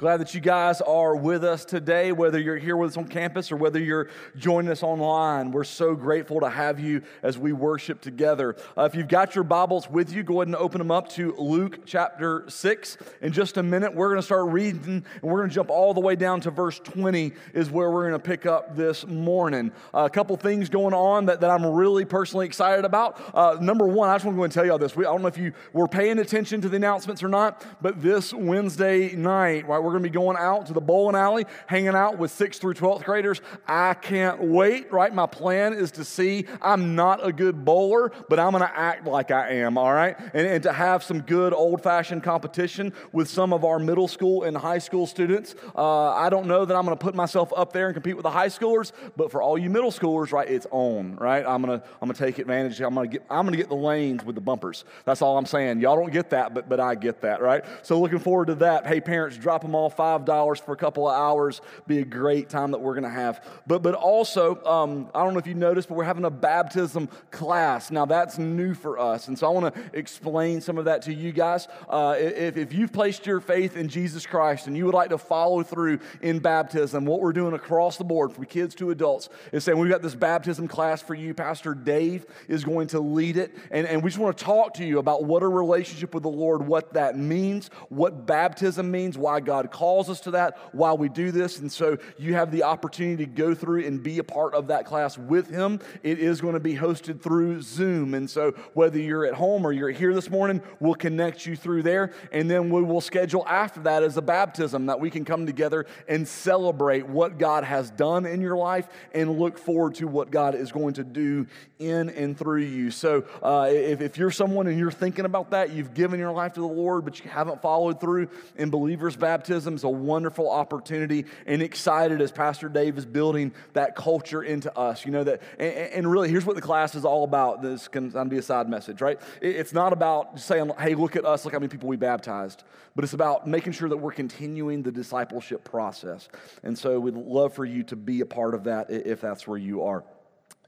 Glad that you guys are with us today, whether you're here with us on campus or whether you're joining us online. We're so grateful to have you as we worship together. Uh, if you've got your Bibles with you, go ahead and open them up to Luke chapter 6. In just a minute, we're going to start reading and we're going to jump all the way down to verse 20, is where we're going to pick up this morning. Uh, a couple things going on that, that I'm really personally excited about. Uh, number one, I just want to go and tell you all this. We, I don't know if you were paying attention to the announcements or not, but this Wednesday night, right, we're going to be going out to the bowling alley, hanging out with 6th through 12th graders. I can't wait, right? My plan is to see I'm not a good bowler, but I'm going to act like I am, all right? And, and to have some good old fashioned competition with some of our middle school and high school students. Uh, I don't know that I'm going to put myself up there and compete with the high schoolers, but for all you middle schoolers, right, it's on, right? I'm going to I'm going to take advantage. I'm going to get I'm going to get the lanes with the bumpers. That's all I'm saying. Y'all don't get that, but but I get that, right? So looking forward to that. Hey parents, drop them all $5 for a couple of hours. Be a great time that we're going to have. But, but also, um, I don't know if you noticed, but we're having a baptism class. Now, that's new for us. And so I want to explain some of that to you guys. Uh, if, if you've placed your faith in Jesus Christ and you would like to follow through in baptism, what we're doing across the board from kids to adults is saying we've got this baptism class for you. Pastor Dave is going to lead it. And, and we just want to talk to you about what a relationship with the Lord, what that means, what baptism means, why God calls us to that while we do this. And so you have the opportunity to go through and be a part of that class with him. It is going to be hosted through Zoom. And so whether you're at home or you're here this morning, we'll connect you through there. And then we will schedule after that as a baptism that we can come together and celebrate what God has done in your life and look forward to what God is going to do in and through you. So uh, if, if you're someone and you're thinking about that, you've given your life to the Lord, but you haven't followed through in believers' baptism, is a wonderful opportunity and excited as Pastor Dave is building that culture into us. You know, that, and, and really, here's what the class is all about. This can be a side message, right? It's not about saying, hey, look at us, look how many people we baptized, but it's about making sure that we're continuing the discipleship process. And so we'd love for you to be a part of that if that's where you are.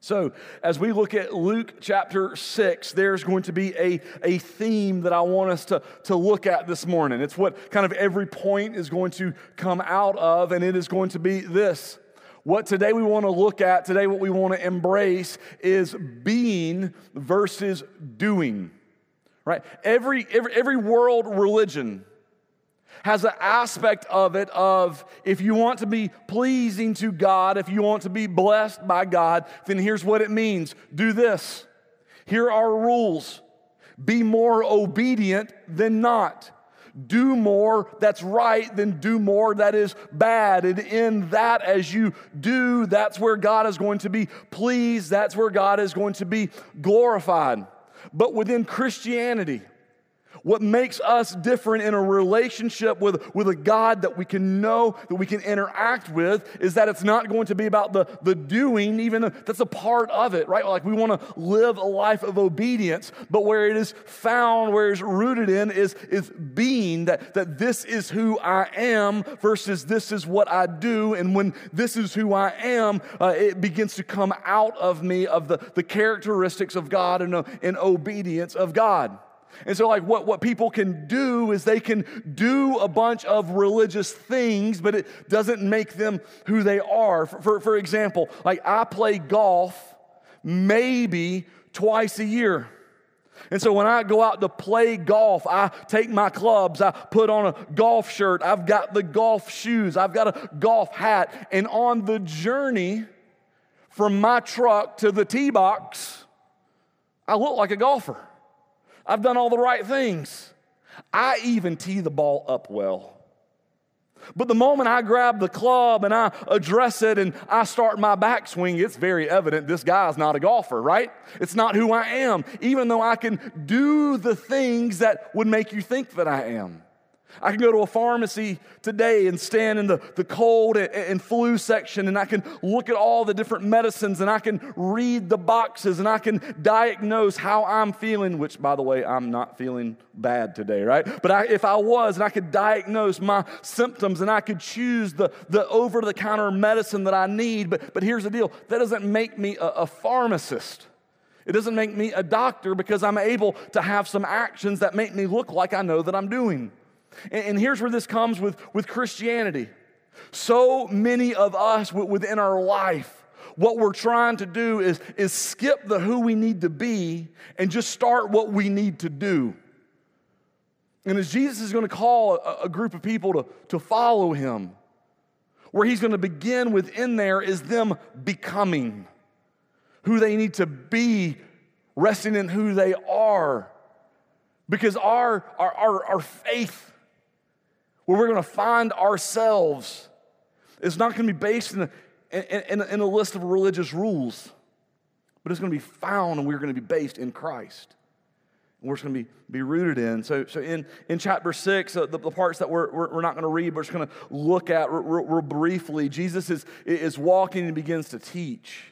So, as we look at Luke chapter 6, there's going to be a, a theme that I want us to, to look at this morning. It's what kind of every point is going to come out of, and it is going to be this. What today we want to look at, today, what we want to embrace is being versus doing, right? Every, every, every world religion has an aspect of it of if you want to be pleasing to God, if you want to be blessed by God, then here's what it means do this. Here are rules be more obedient than not. Do more that's right than do more that is bad. And in that, as you do, that's where God is going to be pleased. That's where God is going to be glorified. But within Christianity, what makes us different in a relationship with, with a God that we can know, that we can interact with, is that it's not going to be about the, the doing, even that's a part of it, right? Like we want to live a life of obedience, but where it is found, where it's rooted in, is, is being that, that this is who I am versus this is what I do. And when this is who I am, uh, it begins to come out of me of the, the characteristics of God and, uh, and obedience of God. And so, like, what, what people can do is they can do a bunch of religious things, but it doesn't make them who they are. For, for, for example, like, I play golf maybe twice a year. And so when I go out to play golf, I take my clubs, I put on a golf shirt, I've got the golf shoes, I've got a golf hat, and on the journey from my truck to the tee box, I look like a golfer. I've done all the right things. I even tee the ball up well. But the moment I grab the club and I address it and I start my backswing, it's very evident this guy's not a golfer, right? It's not who I am, even though I can do the things that would make you think that I am. I can go to a pharmacy today and stand in the, the cold and, and, flu section and I can look at all the different medicines and I can read the boxes and I can diagnose how I'm feeling, which, by the way, I'm not feeling bad today, right? But I, if I was, and I could diagnose my symptoms and I could choose the, the over the counter medicine that I need. But, but here's the deal that doesn't make me a, a pharmacist. It doesn't make me a doctor because I'm able to have some actions that make me look like I know that I'm doing. And, and here's where this comes with, with Christianity. So many of us within our life, what we're trying to do is, is skip the who we need to be and just start what we need to do. And as Jesus is going to call a, a group of people to, to follow him, where he's going to begin within there is them becoming who they need to be, resting in who they are. Because our, our, our, our faith, where we're going to find ourselves, is not going to be based in a, in, in, a list of religious rules, but it's going to be found and we're going to be based in Christ. And we're just going to be, be rooted in. So, so in, in chapter six, uh, the, the, parts that we're, we're, we're not going to read, but we're just going to look at real, real briefly, Jesus is, is walking and begins to teach.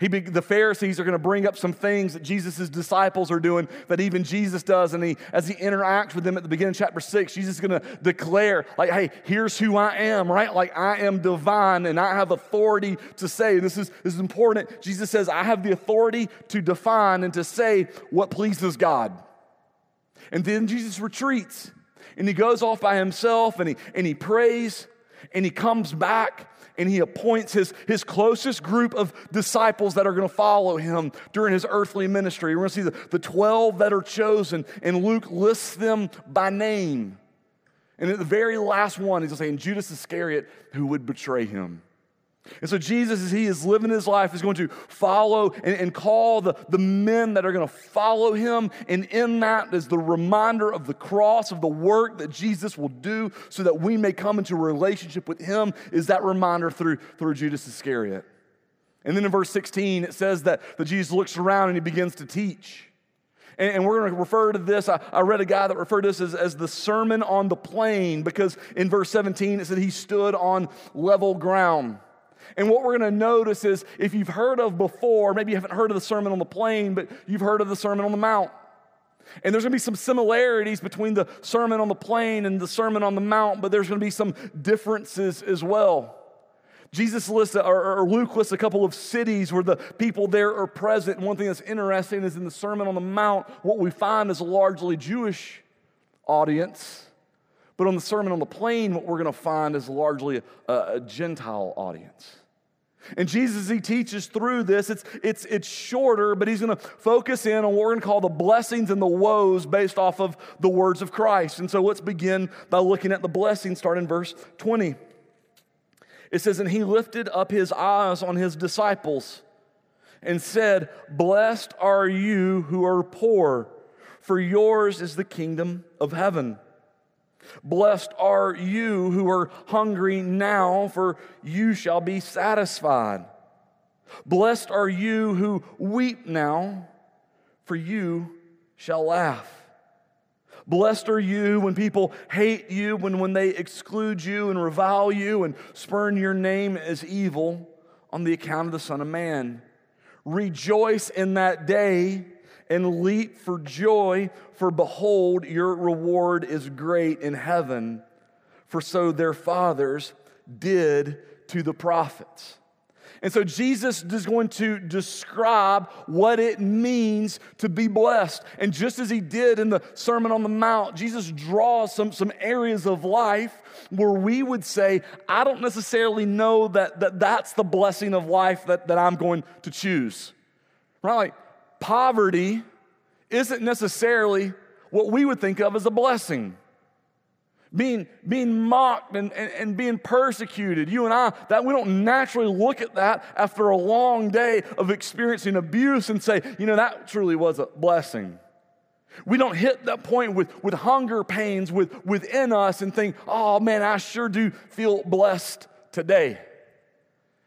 He be, the Pharisees are going to bring up some things that Jesus' disciples are doing that even Jesus does. And he, as he interacts with them at the beginning of chapter six, Jesus is going to declare, like, hey, here's who I am, right? Like, I am divine and I have authority to say. This is, this is important. Jesus says, I have the authority to define and to say what pleases God. And then Jesus retreats and he goes off by himself and he, and he prays and he comes back and he appoints his, his closest group of disciples that are going to follow him during his earthly ministry. We're going to see the, the 12 that are chosen, and Luke lists them by name. And at the very last one, he's saying Judas Iscariot, who would betray him. And so Jesus, as he is living his life, is going to follow and, and, call the, the men that are going to follow him. And in that is the reminder of the cross, of the work that Jesus will do so that we may come into a relationship with him, is that reminder through, through Judas Iscariot. And then in verse 16, it says that, that Jesus looks around and he begins to teach. And, we're going to refer to this. I, I, read a guy that referred to this as, as the Sermon on the Plain because in verse 17 it said he stood on level ground. And what we're going to notice is if you've heard of before, maybe you haven't heard of the Sermon on the Plain, but you've heard of the Sermon on the Mount. And there's going to be some similarities between the Sermon on the Plain and the Sermon on the Mount, but there's going to be some differences as well. Jesus lists, or, Luke lists a couple of cities where the people there are present. And one thing that's interesting is in the Sermon on the Mount, what we find is a largely Jewish audience. But on the Sermon on the Plain, what we're going to find is largely a, a Gentile audience. And Jesus, he teaches through this, it's, it's, it's shorter, but he's going to focus in on what we're going to call the blessings and the woes based off of the words of Christ. And so let's begin by looking at the blessings, start in verse 20. It says, And he lifted up his eyes on his disciples and said, Blessed are you who are poor, for yours is the kingdom of heaven. Blessed are you who are hungry now, for you shall be satisfied. Blessed are you who weep now, for you shall laugh. Blessed are you when people hate you, when, when they exclude you and revile you and spurn your name as evil on the account of the Son of Man. Rejoice in that day and leap for joy, for behold, your reward is great in heaven, for so their fathers did to the prophets. And so Jesus is going to describe what it means to be blessed. And just as he did in the Sermon on the Mount, Jesus draws some, some areas of life where we would say, I don't necessarily know that, that that's the blessing of life that, that I'm going to choose. Right? Like, poverty isn't necessarily what we would think of as a blessing. Being, being mocked and, and, and, being persecuted, you and I, that we don't naturally look at that after a long day of experiencing abuse and say, you know, that truly was a blessing. We don't hit that point with, with hunger pains with, within us and think, oh man, I sure do feel blessed today.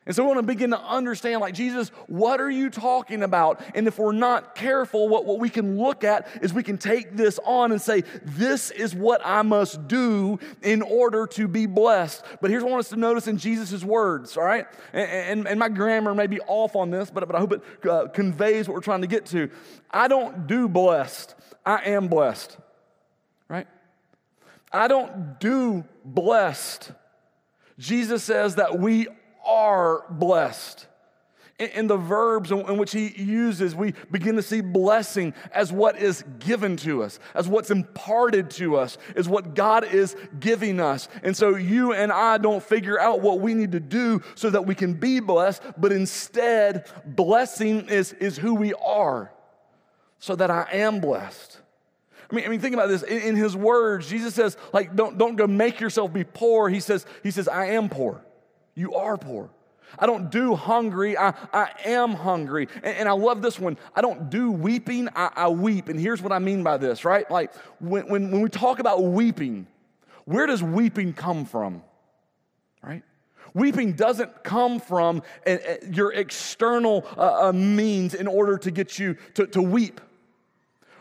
And so we want to begin to understand, like, Jesus, what are you talking about? And if we're not careful, what, what we can look at is we can take this on and say, this is what I must do in order to be blessed. But here's what I want us to notice in Jesus' words, all right? And, and, and my grammar may be off on this, but, but I hope it uh, conveys what we're trying to get to. I don't do blessed, I am blessed, right? I don't do blessed. Jesus says that we are blessed. In, the verbs in, which he uses, we begin to see blessing as what is given to us, as what's imparted to us, is what God is giving us. And so you and I don't figure out what we need to do so that we can be blessed, but instead, blessing is, is who we are, so that I am blessed. I mean, I mean, think about this. In, in, his words, Jesus says, like, don't, don't go make yourself be poor. He says, he says, I am poor. You are poor. I don't do hungry, I, I am hungry. And, and I love this one. I don't do weeping, I, I weep. And here's what I mean by this, right? Like when, when, when we talk about weeping, where does weeping come from? Right? Weeping doesn't come from a, a, your external uh, uh, means in order to get you to, to weep.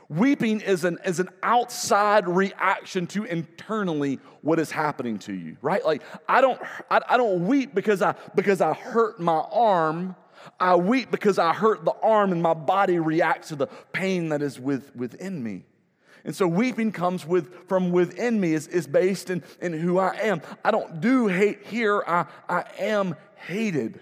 Weeping is an, is an outside reaction to internally what is happening to you, right? Like I don't, I, I don't weep because I, because I hurt my arm. I weep because I hurt the arm and my body reacts to the pain that is with, within me. And so weeping comes with, from within me, is, is based in, in who I am. I don't do hate here, I, I am hated.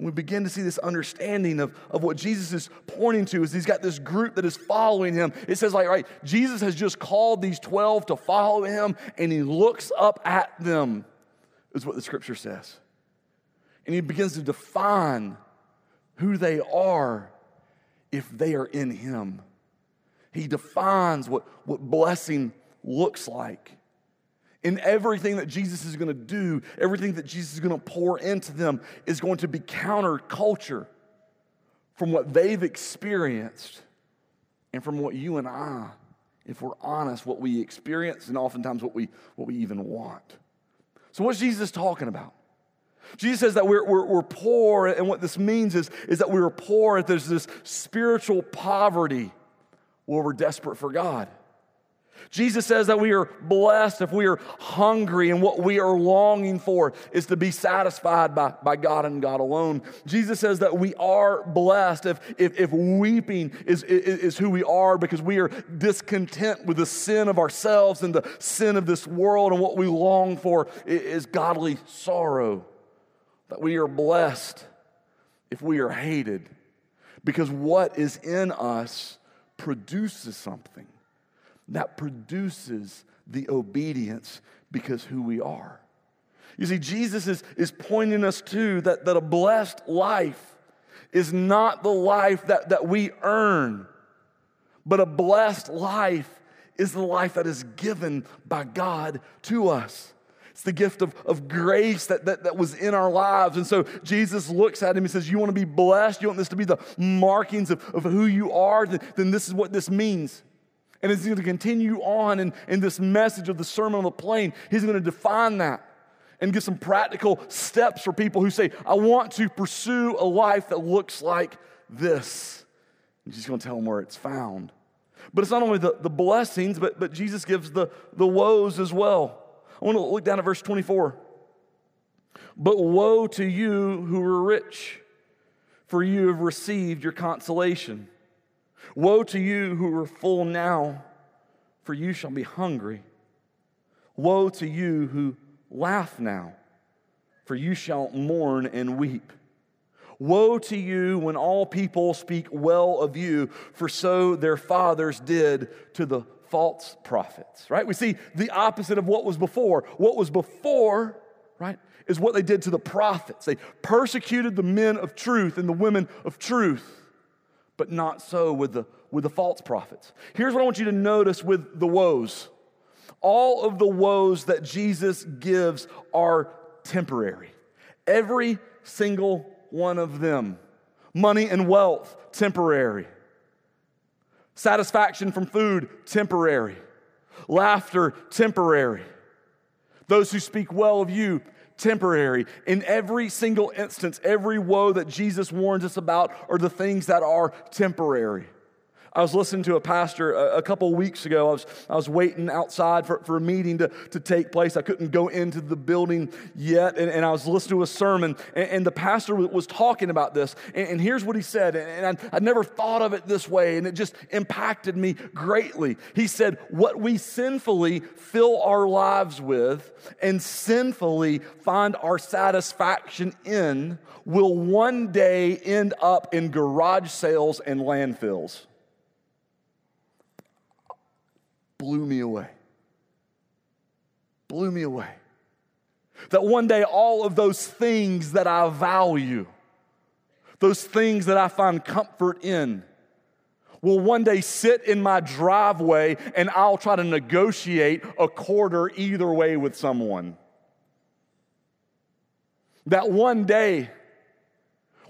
And we begin to see this understanding of, of what Jesus is pointing to is he's got this group that is following him. It says, like, right, Jesus has just called these 12 to follow him, and he looks up at them, is what the scripture says. And he begins to define who they are if they are in him. He defines what, what blessing looks like. In everything that Jesus is going to do, everything that Jesus is going to pour into them is going to be counterculture from what they've experienced and from what you and I, if we're honest, what we experience and oftentimes what we, what we even want. So, what's Jesus talking about? Jesus says that we're, we're, we're poor, and what this means is, is that we're poor, there's this spiritual poverty where we're desperate for God. Jesus says that we are blessed if we are hungry and what we are longing for is to be satisfied by, by God and God alone. Jesus says that we are blessed if, if, if weeping is, is, is who we are because we are discontent with the sin of ourselves and the sin of this world, and what we long for is godly sorrow. That we are blessed if we are hated because what is in us produces something that produces the obedience because who we are. You see, Jesus is, is pointing us to that, that a blessed life is not the life that, that we earn, but a blessed life is the life that is given by God to us. It's the gift of, of grace that, that, that was in our lives. And so Jesus looks at him and says, You want to be blessed? You want this to be the markings of, of who you are? Then, then this is what this means. And he's going to continue on in, in this message of the Sermon on the Plain. He's going to define that and give some practical steps for people who say, I want to pursue a life that looks like this. And he's going to tell them where it's found. But it's not only the, the blessings, but, but Jesus gives the, the woes as well. I want to look down at verse 24. But woe to you who are rich, for you have received your consolation. Woe to you who are full now, for you shall be hungry. Woe to you who laugh now, for you shall mourn and weep. Woe to you when all people speak well of you, for so their fathers did to the false prophets, right? We see the opposite of what was before. What was before, right, is what they did to the prophets. They persecuted the men of truth and the women of truth but not so with the, with the false prophets. Here's what I want you to notice with the woes all of the woes that Jesus gives are temporary. Every single one of them. Money and wealth, temporary. Satisfaction from food, temporary. Laughter, temporary. Those who speak well of you, temporary. In every single instance, every woe that Jesus warns us about are the things that are temporary. I was listening to a pastor a, a couple weeks ago. I was, I was waiting outside for, for a meeting to, to take place. I couldn't go into the building yet. And, and I was listening to a sermon, and, and the pastor was talking about this. And, and here's what he said. And I, I never thought of it this way, and it just impacted me greatly. He said, What we sinfully fill our lives with and sinfully find our satisfaction in will one day end up in garage sales and landfills. Blew me away. Blew me away. That one day, all of those things that I value, those things that I find comfort in, will one day sit in my driveway and I'll try to negotiate a quarter either way with someone. That one day,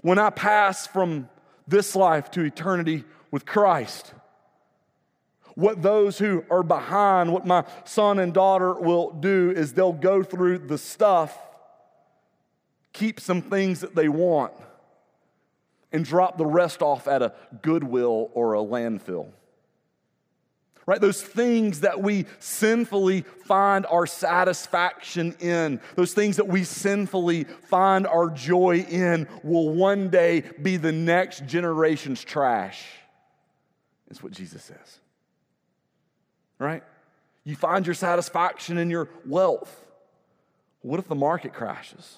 when I pass from this life to eternity with Christ, what those who are behind, what my son and daughter will do is they'll go through the stuff, keep some things that they want, and drop the rest off at a Goodwill or a landfill. Right? Those things that we sinfully find our satisfaction in, those things that we sinfully find our joy in, will one day be the next generation's trash. Is what Jesus says right? You find your satisfaction in your wealth. What if the market crashes?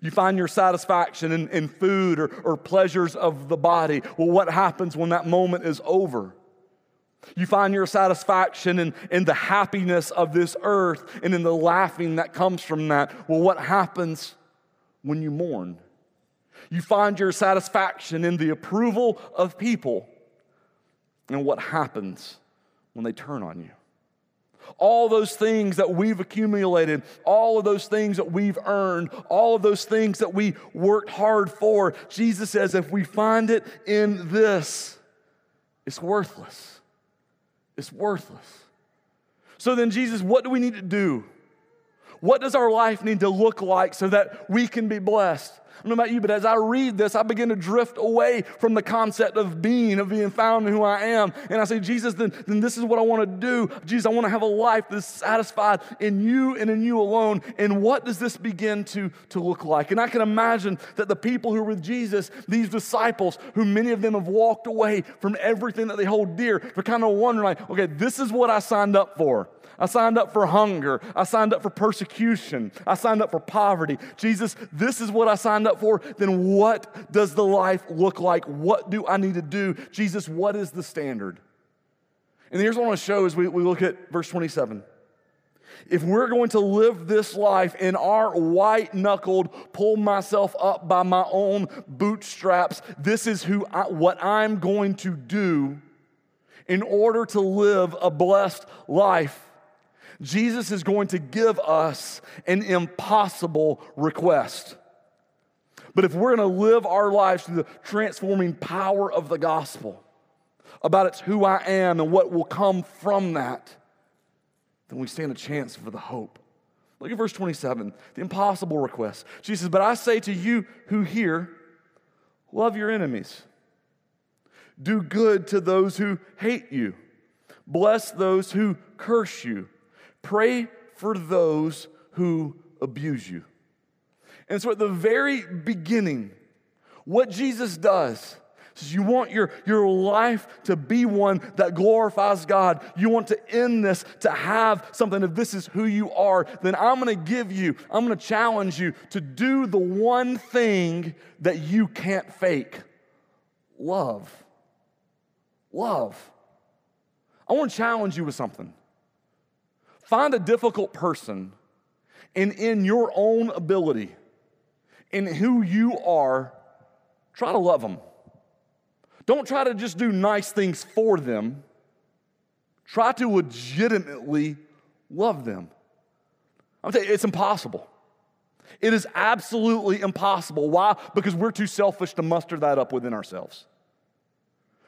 You find your satisfaction in, in food or, or pleasures of the body. Well, what happens when that moment is over? You find your satisfaction in, in the happiness of this earth and in the laughing that comes from that. Well, what happens when you mourn? You find your satisfaction in the approval of people. And what happens when they turn on you. All those things that we've accumulated, all of those things that we've earned, all of those things that we worked hard for, Jesus says if we find it in this, it's worthless. It's worthless. So then, Jesus, what do we need to do? What does our life need to look like so that we can be blessed? I don't know about you, but as I read this, I begin to drift away from the concept of being, of being found in who I am. And I say, Jesus, then, then this is what I want to do. Jesus, I want to have a life that's satisfied in you and in you alone. And what does this begin to, to look like? And I can imagine that the people who were with Jesus, these disciples, who many of them have walked away from everything that they hold dear, they're kind of wondering, like, okay, this is what I signed up for. I signed up for hunger. I signed up for persecution. I signed up for poverty. Jesus, this is what I signed up for. Then what does the life look like? What do I need to do? Jesus, what is the standard? And here's what I want to show as we, we look at verse 27. If we're going to live this life in our white knuckled, pull myself up by my own bootstraps, this is who I, what I'm going to do in order to live a blessed life. Jesus is going to give us an impossible request. But if we're going to live our lives through the transforming power of the gospel, about it's who I am and what will come from that, then we stand a chance for the hope. Look at verse 27, the impossible request. Jesus says, But I say to you who hear, love your enemies, do good to those who hate you, bless those who curse you. Pray for those who abuse you. And so at the very beginning, what Jesus does is you want your, your life to be one that glorifies God. You want to end this, to have something, if this is who you are, then I'm gonna give you, I'm gonna challenge you to do the one thing that you can't fake love. Love. I wanna challenge you with something. Find a difficult person and in your own ability, in who you are, try to love them. Don't try to just do nice things for them. Try to legitimately love them. I'm telling you, it's impossible. It is absolutely impossible. Why? Because we're too selfish to muster that up within ourselves.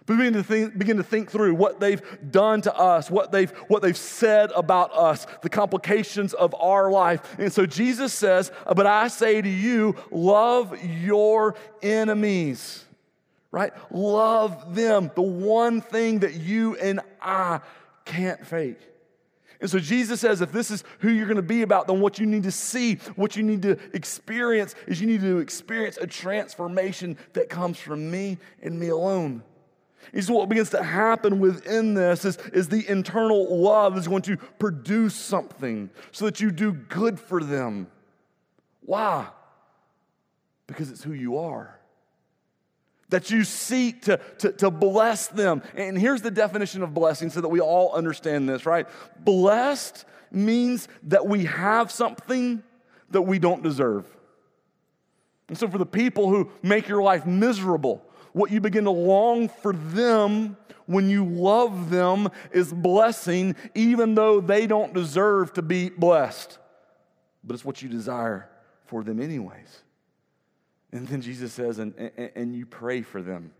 Begin to, think, begin to think through what they've done to us, what they've, what they've said about us, the complications of our life. And so Jesus says, But I say to you, love your enemies, right? Love them, the one thing that you and I can't fake. And so Jesus says, if this is who you're going to be about, then what you need to see, what you need to experience, is you need to experience a transformation that comes from me and me alone. Is what begins to happen within this is, is the internal love is going to produce something so that you do good for them. Why? Because it's who you are. That you seek to, to, to bless them. And here's the definition of blessing so that we all understand this, right? Blessed means that we have something that we don't deserve. And so, for the people who make your life miserable, what you begin to long for them when you love them is blessing, even though they don't deserve to be blessed. But it's what you desire for them, anyways. And then Jesus says, and, and, and you pray for them.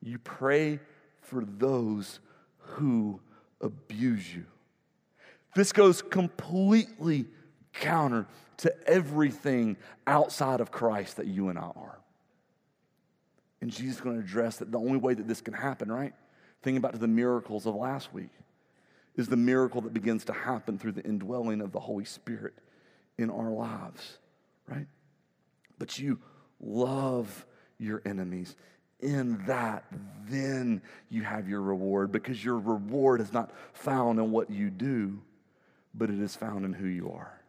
You pray for those who abuse you. This goes completely counter to everything outside of Christ that you and I are. And Jesus is going to address that the only way that this can happen, right? Thinking back to the miracles of last week, is the miracle that begins to happen through the indwelling of the Holy Spirit in our lives, right? But you love your enemies. In that, then you have your reward because your reward is not found in what you do, but it is found in who you are.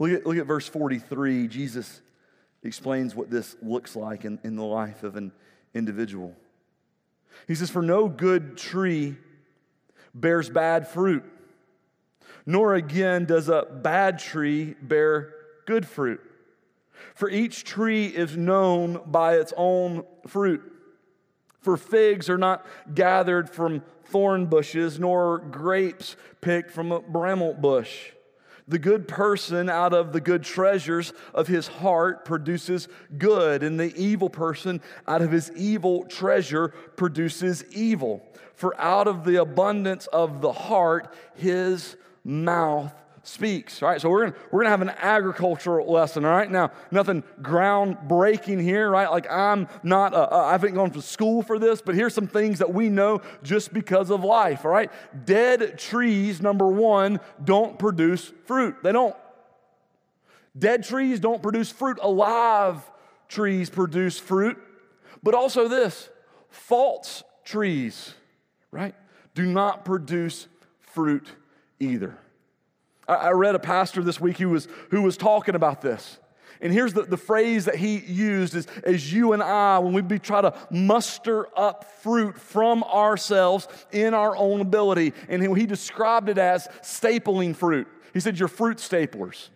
Look at, look at verse 43. Jesus explains what this looks like in, in the life of an individual. He says, For no good tree bears bad fruit, nor again does a bad tree bear good fruit. For each tree is known by its own fruit. For figs are not gathered from thorn bushes, nor grapes picked from a bramble bush. The good person out of the good treasures of his heart produces good, and the evil person out of his evil treasure produces evil. For out of the abundance of the heart, his mouth speaks. All right, so we're gonna, we're gonna have an agricultural lesson. All right, now nothing groundbreaking here, right? Like I'm not, uh, uh, I haven't gone to school for this, but here's some things that we know just because of life. All right, dead trees, number one, don't produce fruit. They don't. Dead trees don't produce fruit. Alive trees produce fruit. But also this false trees, right, do not produce fruit either. I read a pastor this week who was, who was talking about this. And here's the, the phrase that he used is as you and I, when we be, try to muster up fruit from ourselves in our own ability. And he, he described it as stapling fruit. He said, You're fruit staplers.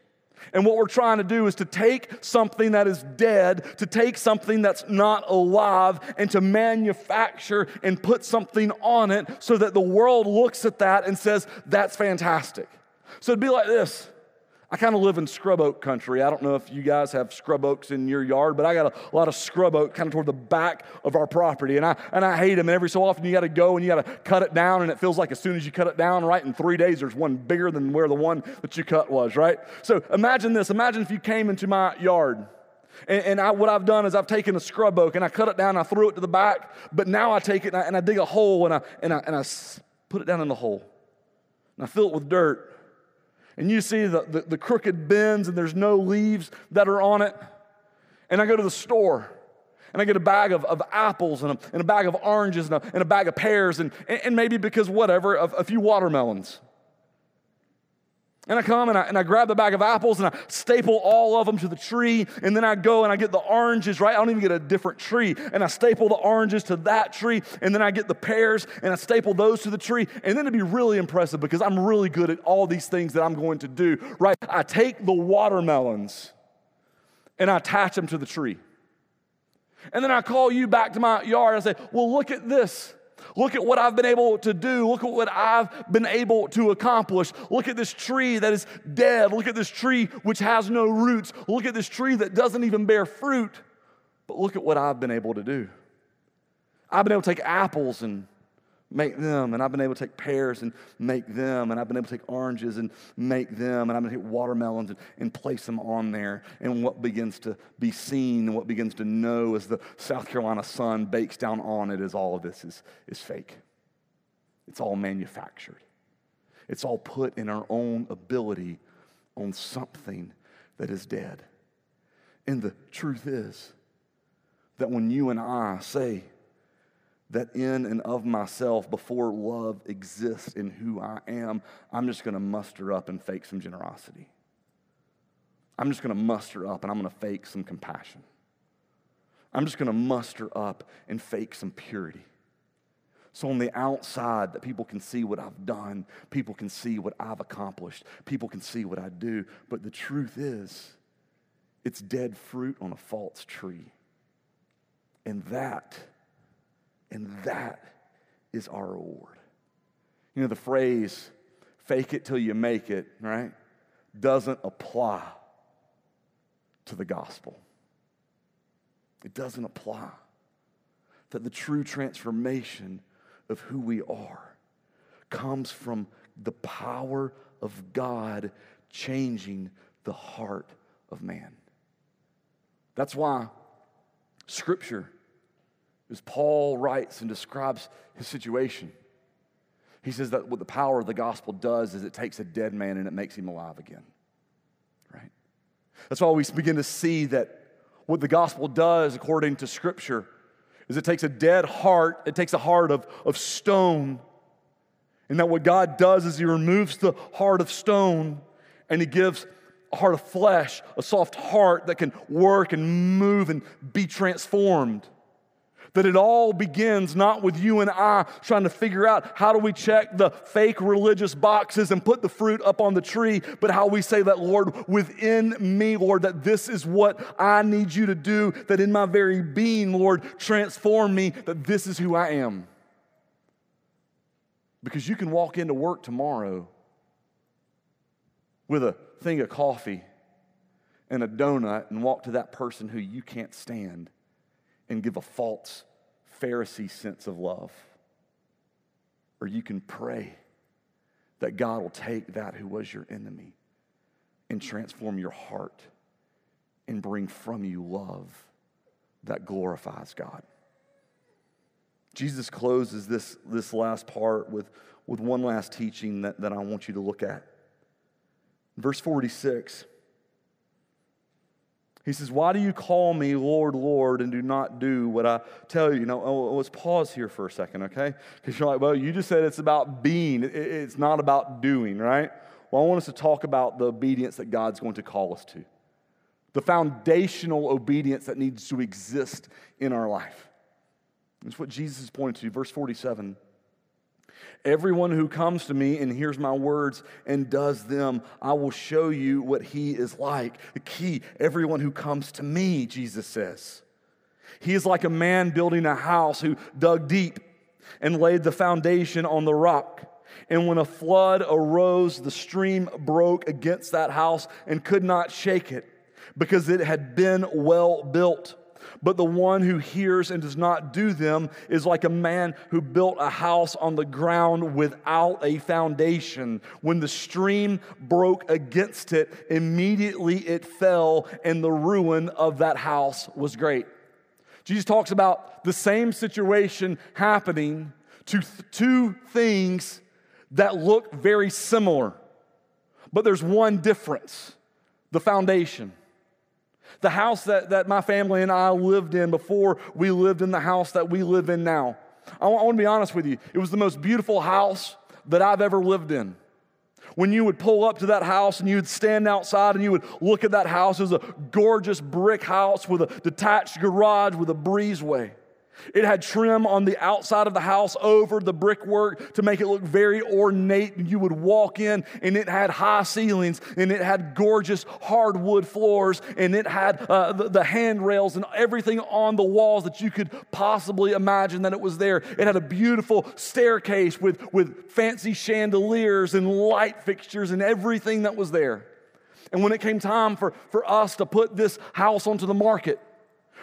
And what we're trying to do is to take something that is dead, to take something that's not alive, and to manufacture and put something on it so that the world looks at that and says, That's fantastic. So it'd be like this. I kind of live in scrub oak country. I don't know if you guys have scrub oaks in your yard, but I got a lot of scrub oak kind of toward the back of our property. And I, and I hate them. And every so often you got to go and you got to cut it down. And it feels like as soon as you cut it down, right, in three days, there's one bigger than where the one that you cut was, right? So imagine this. Imagine if you came into my yard. And, and I, what I've done is I've taken a scrub oak and I cut it down and I threw it to the back. But now I take it and I, and I dig a hole and I, and, I, and I put it down in the hole. And I fill it with dirt and you see the, the, the, crooked bends and there's no leaves that are on it. And I go to the store and I get a bag of, of apples and a, and a bag of oranges and a, and a bag of pears and, and maybe because whatever, a, a few watermelons. And I come and I, and I grab the bag of apples and I staple all of them to the tree. And then I go and I get the oranges, right? I don't even get a different tree. And I staple the oranges to that tree. And then I get the pears and I staple those to the tree. And then it'd be really impressive because I'm really good at all these things that I'm going to do, right? I take the watermelons and I attach them to the tree. And then I call you back to my yard and I say, well, look at this. Look at what I've been able to do. Look at what I've been able to accomplish. Look at this tree that is dead. Look at this tree which has no roots. Look at this tree that doesn't even bear fruit. But look at what I've been able to do. I've been able to take apples and make them, and I've been able to take pears and make them, and I've been able to take oranges and make them, and able to take watermelons and, and place them on there. And what begins to be seen and what begins to know as the South Carolina sun bakes down on it is all of this is, is fake. It's all manufactured. It's all put in our own ability on something that is dead. And the truth is that when you and I say, that in and of myself, before love exists in who I am, I'm just going to muster up and fake some generosity. I'm just going to muster up and I'm going to fake some compassion. I'm just going to muster up and fake some purity. So, on the outside, that people can see what I've done, people can see what I've accomplished, people can see what I do. But the truth is, it's dead fruit on a false tree. And that and that is our reward. You know, the phrase, fake it till you make it, right, doesn't apply to the gospel. It doesn't apply. That the true transformation of who we are comes from the power of God changing the heart of man. That's why Scripture as Paul writes and describes his situation, he says that what the power of the gospel does is it takes a dead man and it makes him alive again. Right? That's why we begin to see that what the gospel does, according to Scripture, is it takes a dead heart, it takes a heart of, of stone, and that what God does is He removes the heart of stone and He gives a heart of flesh, a soft heart that can work and move and be transformed. That it all begins not with you and I trying to figure out how do we check the fake religious boxes and put the fruit up on the tree, but how we say that, Lord, within me, Lord, that this is what I need you to do, that in my very being, Lord, transform me, that this is who I am. Because you can walk into work tomorrow with a thing of coffee and a donut and walk to that person who you can't stand and give a false Pharisee sense of love. Or you can pray that God will take that who was your enemy and transform your heart and bring from you love that glorifies God. Jesus closes this, this last part with, with one last teaching that, that I want you to look at. Verse 46 he says, Why do you call me Lord, Lord, and do not do what I tell you? You know, oh, oh, let's pause here for a second, okay? Because you're like, Well, you just said it's about being, it's not about doing, right? Well, I want us to talk about the obedience that God's going to call us to, the foundational obedience that needs to exist in our life. That's what Jesus is pointing to. Verse 47. Everyone who comes to me and hears my words and does them, I will show you what he is like. The key, everyone who comes to me, Jesus says. He is like a man building a house who dug deep and laid the foundation on the rock. And when a flood arose, the stream broke against that house and could not shake it because it had been well built. But the one who hears and does not do them is like a man who built a house on the ground without a foundation. When the stream broke against it, immediately it fell, and the ruin of that house was great. Jesus talks about the same situation happening to th- two things that look very similar, but there's one difference the foundation. The house that, that my family and I lived in before we lived in the house that we live in now. I want, I want to be honest with you. It was the most beautiful house that I've ever lived in. When you would pull up to that house and you would stand outside and you would look at that house, it was a gorgeous brick house with a detached garage with a breezeway. It had trim on the outside of the house over the brickwork to make it look very ornate. And you would walk in, and it had high ceilings, and it had gorgeous hardwood floors, and it had uh, the, the handrails and everything on the walls that you could possibly imagine that it was there. It had a beautiful staircase with, with fancy chandeliers and light fixtures and everything that was there. And when it came time for, for us to put this house onto the market,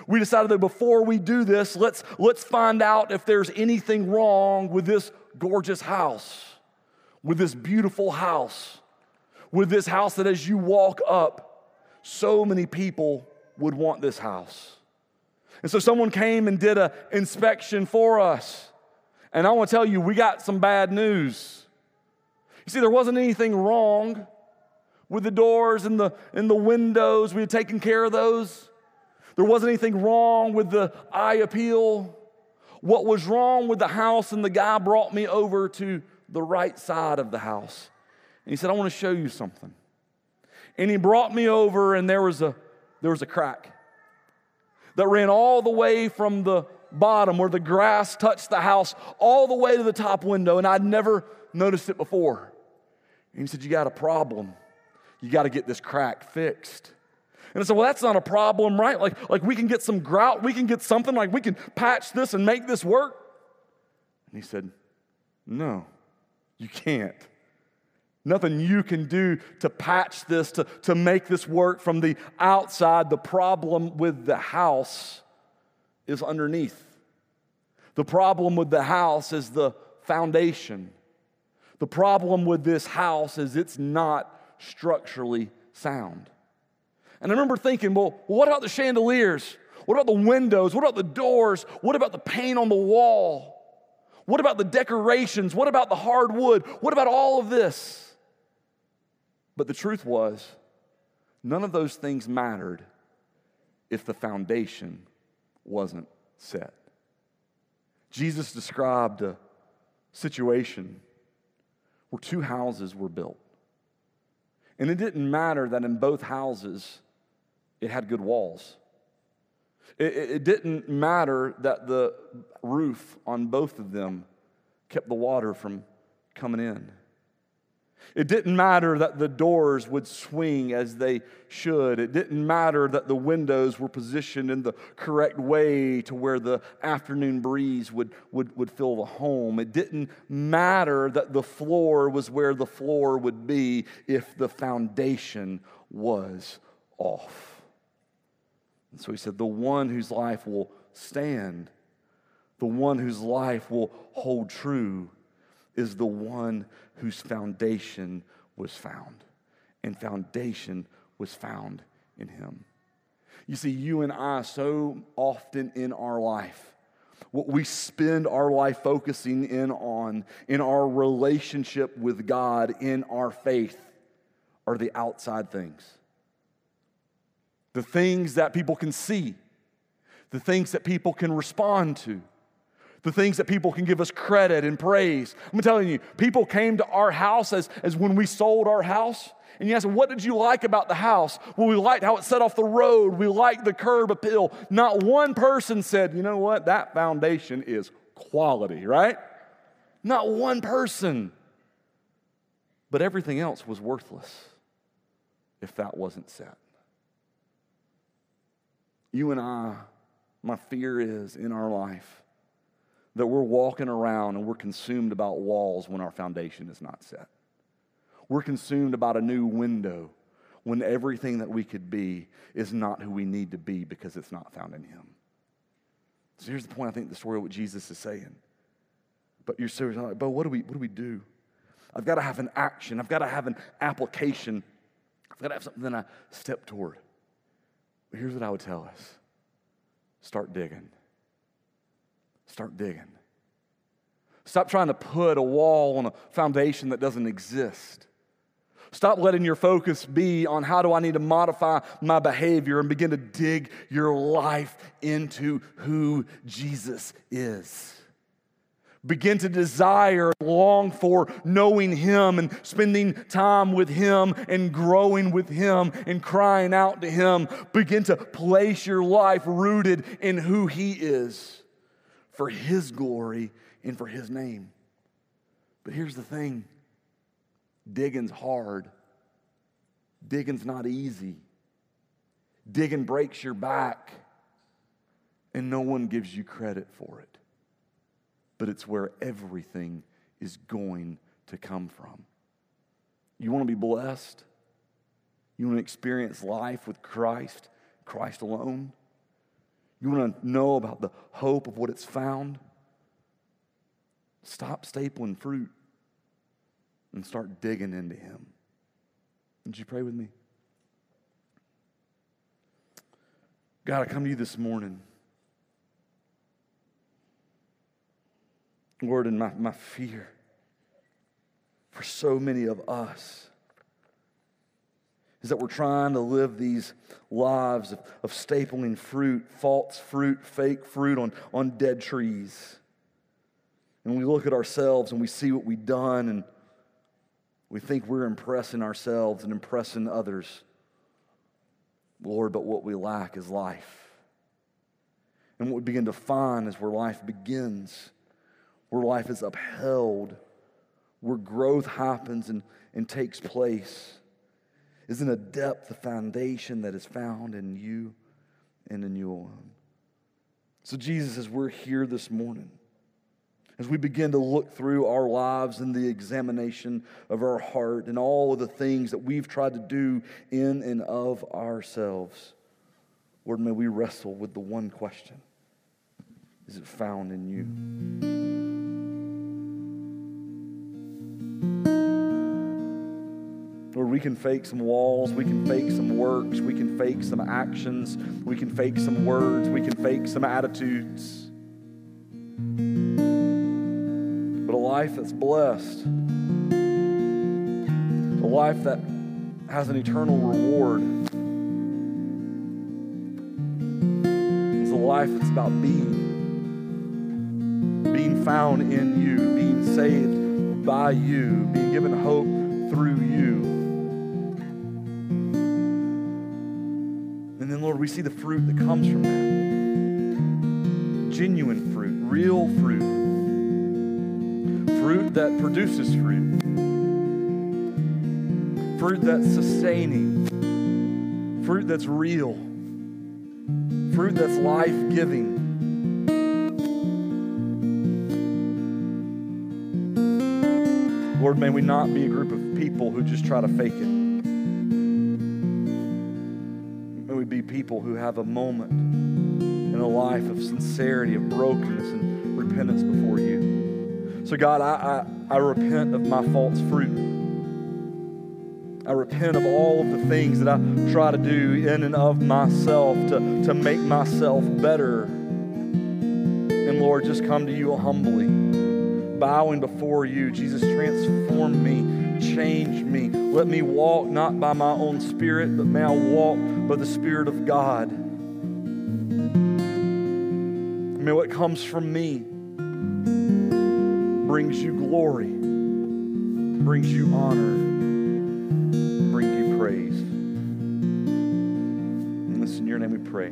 We decided that before we do this, let's, let's find out if there's anything wrong with this gorgeous house, with this beautiful house, with this house that as you walk up, so many people would want this house. And so someone came and did an inspection for us. And I want to tell you, we got some bad news. You see, there wasn't anything wrong with the doors and the, and the windows. We had taken care of those. There wasn't anything wrong with the eye appeal. What was wrong with the house, and the guy brought me over to the right side of the house. And he said, I want to show you something. And he brought me over, and there was a, there was a crack that ran all the way from the bottom where the grass touched the house all the way to the top window, and I'd never noticed it before. And he said, You got a problem. You got to get this crack fixed. And I said, Well, that's not a problem, right? Like, like we can get some grout, we can get something, like we can patch this and make this work. And he said, No, you can't. Nothing you can do to patch this, to, to make this work from the outside. The problem with the house is underneath. The problem with the house is the foundation. The problem with this house is it's not structurally sound. And I remember thinking, well, what about the chandeliers? What about the windows? What about the doors? What about the paint on the wall? What about the decorations? What about the hardwood? What about all of this? But the truth was, none of those things mattered if the foundation wasn't set. Jesus described a situation where two houses were built. And it didn't matter that in both houses it had good walls. It, it, didn't matter that the roof on both of them kept the water from coming in. It didn't matter that the doors would swing as they should. It didn't matter that the windows were positioned in the correct way to where the afternoon breeze would, would, would fill the home. It didn't matter that the floor was where the floor would be if the foundation was off. And so he said, The one whose life will stand, the one whose life will hold true is the one whose foundation was found. And foundation was found in him. You see, you and I, so often in our life, what we spend our life focusing in on, in our relationship with God, in our faith, are the outside things. The things that people can see, the things that people can respond to the things that people can give us credit and praise. I'm telling you, people came to our house as, as when we sold our house. And you ask, what did you like about the house? Well, we liked how it set off the road. We liked the curb appeal. Not one person said, you know what, that foundation is quality, right? Not one person. But everything else was worthless if that wasn't set. You and I, my fear is in our life that we're walking around and we're consumed about walls when our foundation is not set. We're consumed about a new window when everything that we could be is not who we need to be because it's not found in Him. So here's the point I think the story of what Jesus is saying. But you're serious, like, but what do we what do we do? I've got to have an action, I've got to have an application, I've got to have something that I step toward. But here's what I would tell us start digging. Start digging. Stop trying to put a wall on a foundation that doesn't exist. Stop letting your focus be on how do I need to modify my behavior and begin to dig your life into who Jesus is. Begin to desire, and long for knowing Him and spending time with Him and growing with Him and crying out to Him. Begin to place your life rooted in who He is for His glory and for His name. But here's the thing digging's hard, digging's not easy. Digging breaks your back, and no one gives you credit for it. But it's where everything is going to come from. You want to be blessed? You want to experience life with Christ, Christ alone? You want to know about the hope of what it's found? Stop stapling fruit and start digging into Him. Would you pray with me? God, I come to you this morning. Lord, in my, my fear for so many of us is that we're trying to live these lives of, of stapling fruit, false fruit, fake fruit on, on dead trees. And we look at ourselves and we see what we've done and we think we're impressing ourselves and impressing others. Lord, but what we lack is life. And what we begin to find is where life begins, where life is upheld, where growth happens and, and takes place is in a depth, a foundation that is found in you and in you alone. So, Jesus, as we're here this morning, as we begin to look through our lives and the examination of our heart and all of the things that we've tried to do in and of ourselves, Lord, may we wrestle with the one question Is it found in you? Lord, we can fake some walls, we can fake some works, we can fake some actions, we can fake some words, we can fake some attitudes. But a life that's blessed, a life that has an eternal reward, is a life that's about being, being found in you, being saved by you, being given hope through you. Lord, we see the fruit that comes from that. Genuine fruit, real fruit. Fruit that produces fruit. Fruit that's sustaining. Fruit that's real. Fruit that's life giving. Lord, may we not be a group of people who just try to fake it. People who have a moment in a life of sincerity, of brokenness, and repentance before you. So, God, I, I, I repent of my false fruit. I repent of all of the things that I try to do in and of myself to, to make myself better. And Lord, just come to you humbly, bowing before you. Jesus, transform me, change me. Let me walk not by my own spirit, but may I walk but the Spirit of God. May what comes from me brings you glory, brings you honor, brings you praise. And this in your name we pray.